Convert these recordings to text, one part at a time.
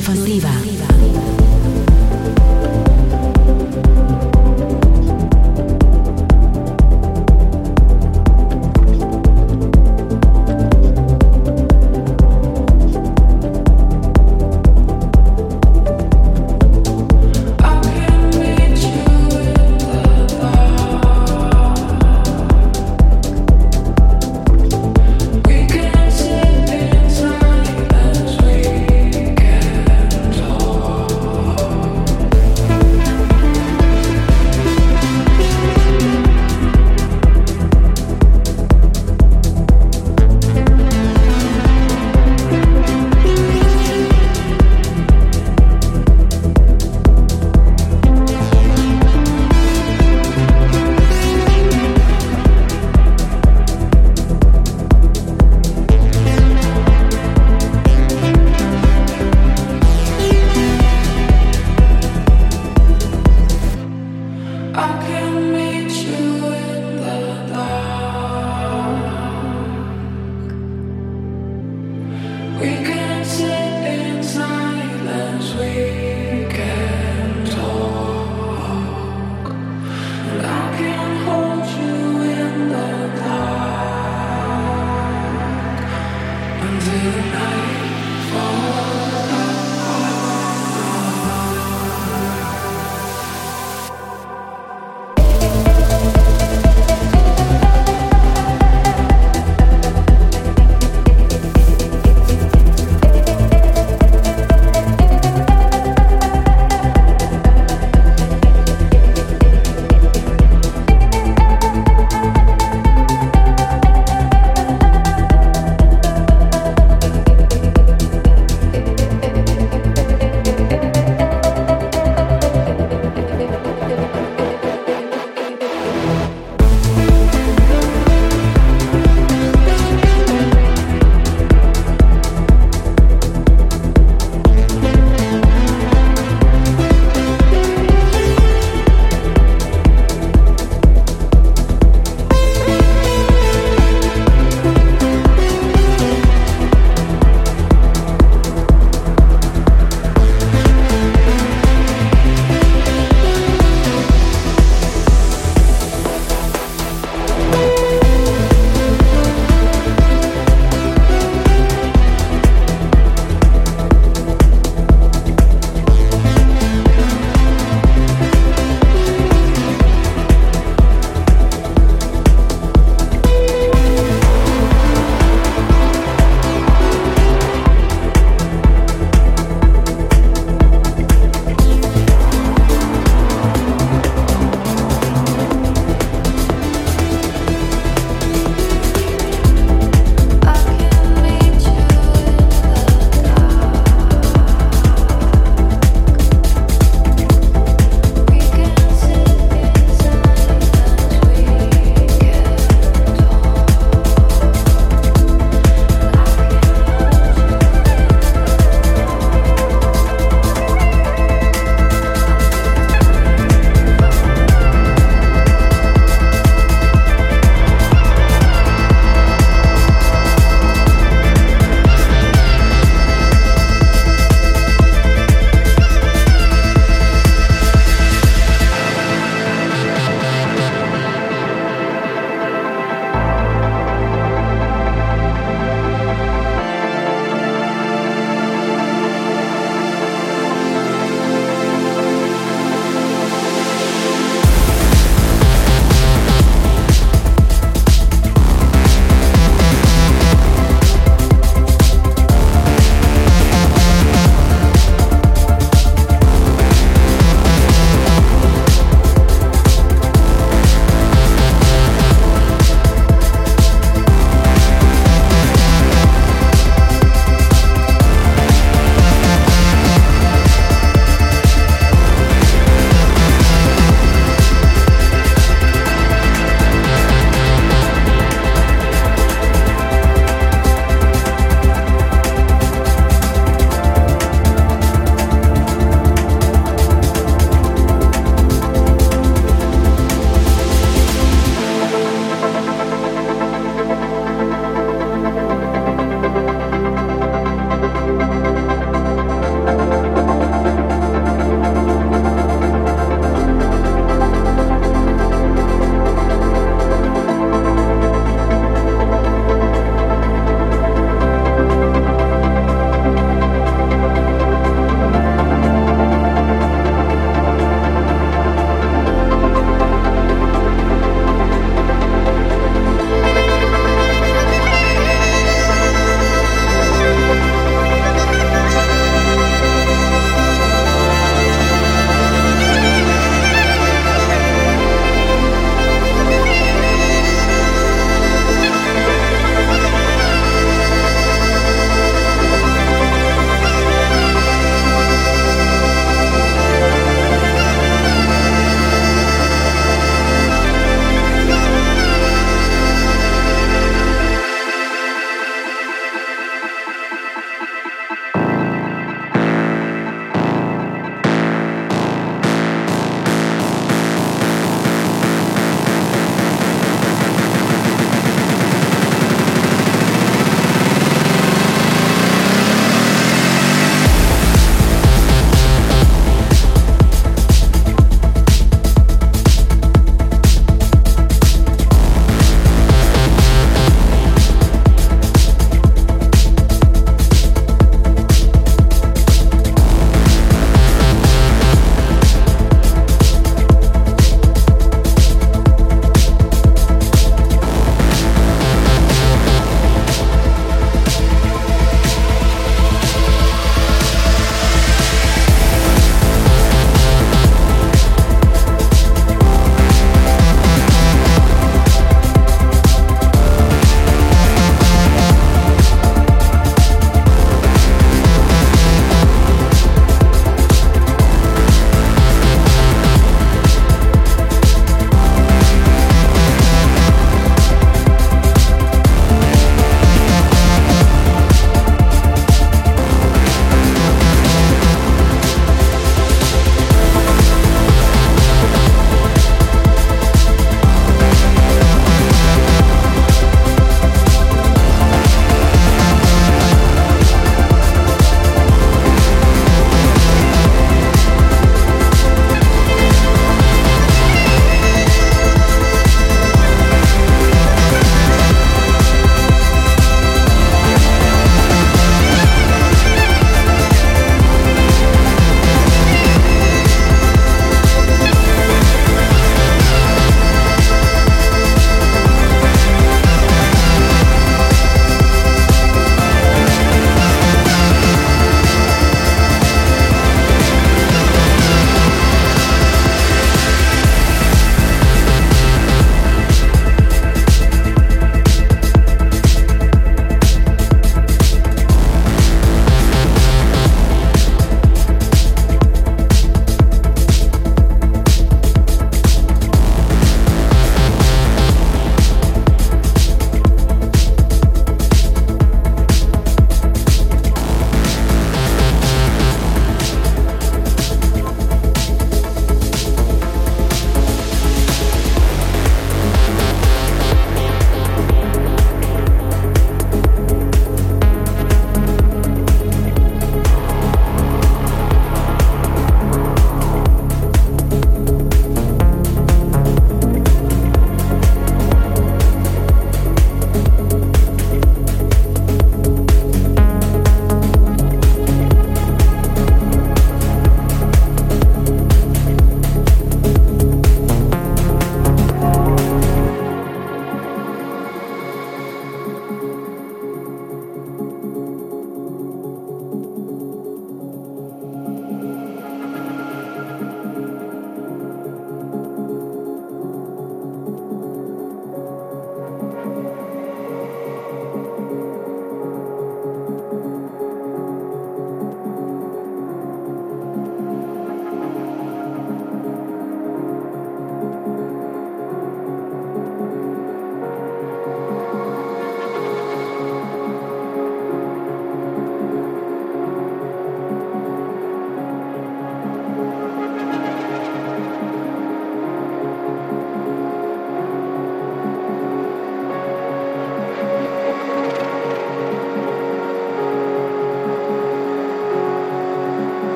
Stefano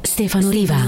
Stefano Riva.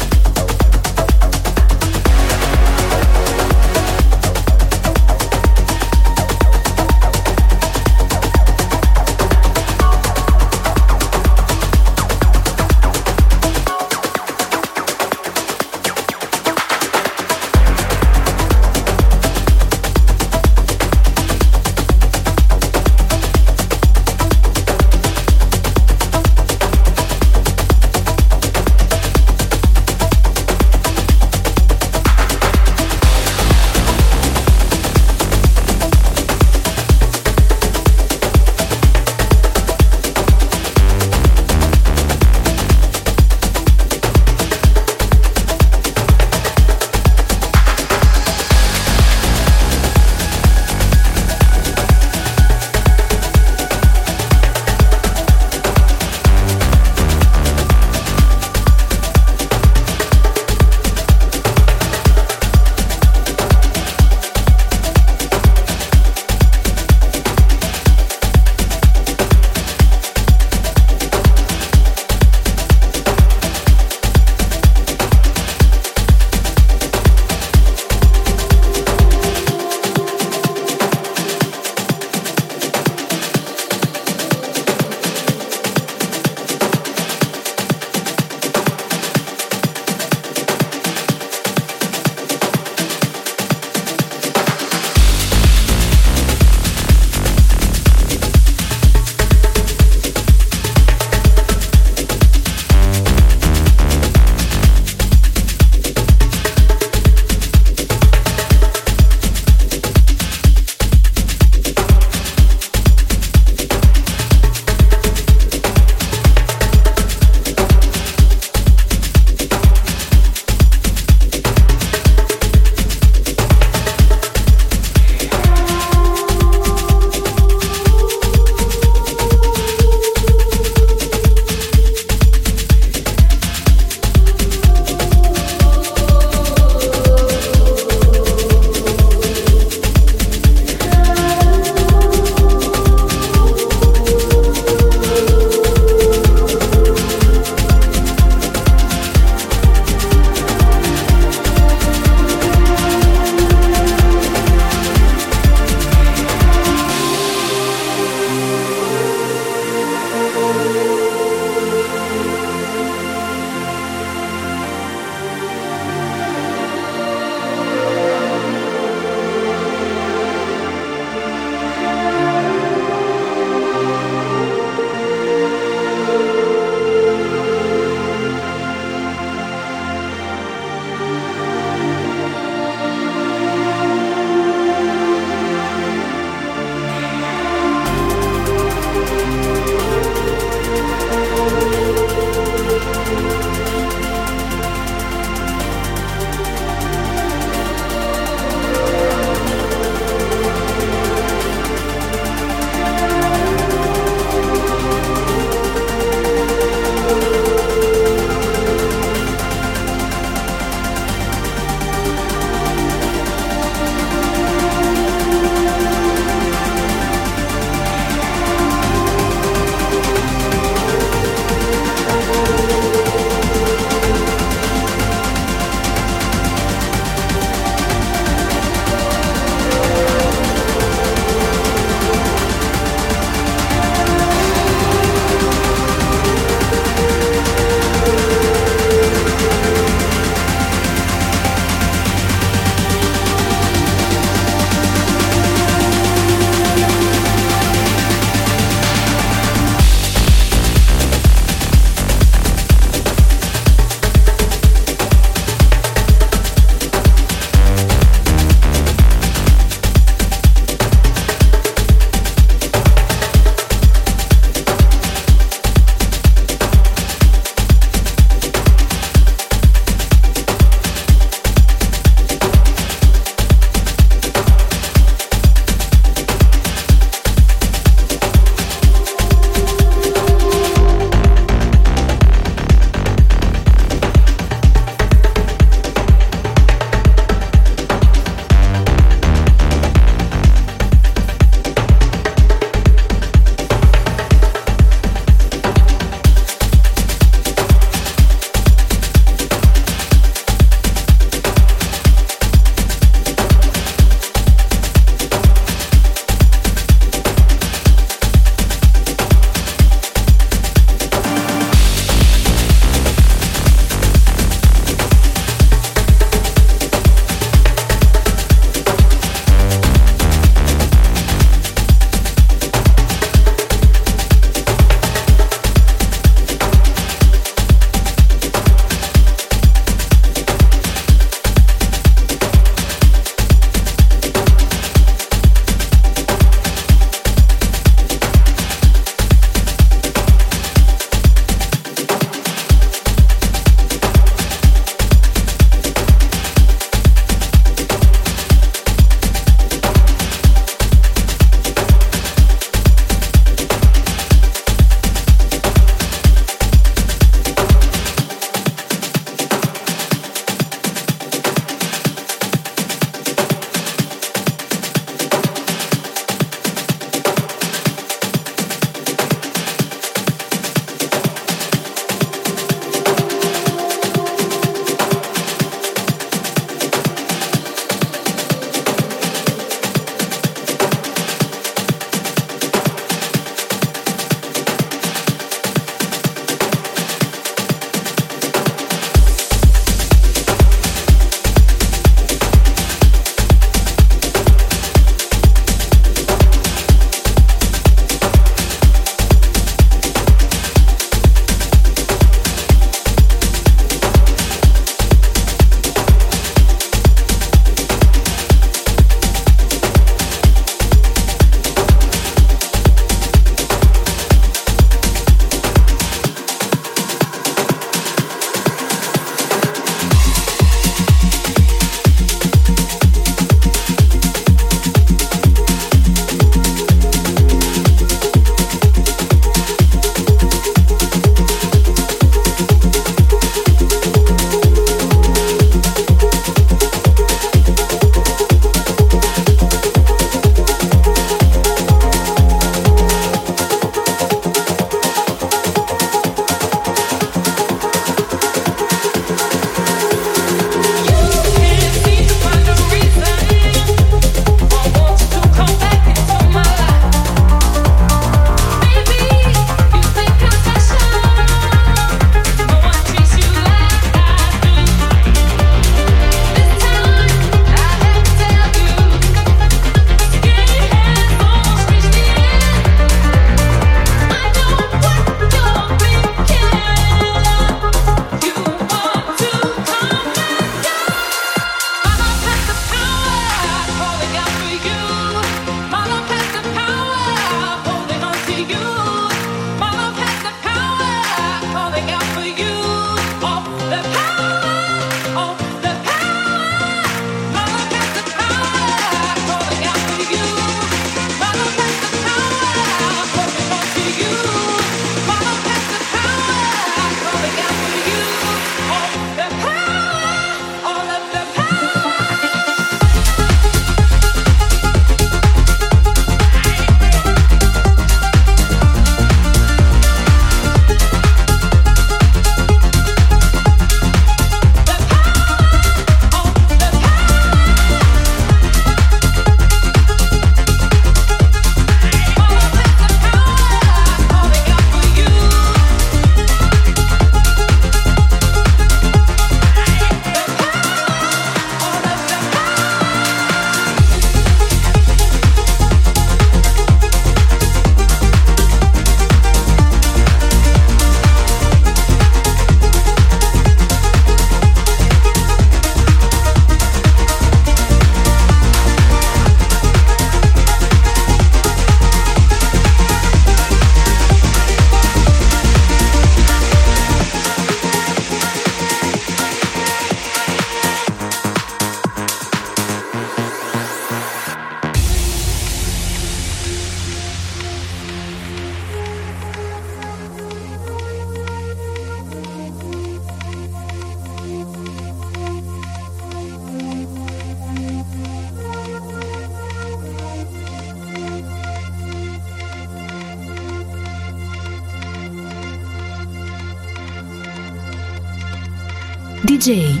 today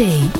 DJ.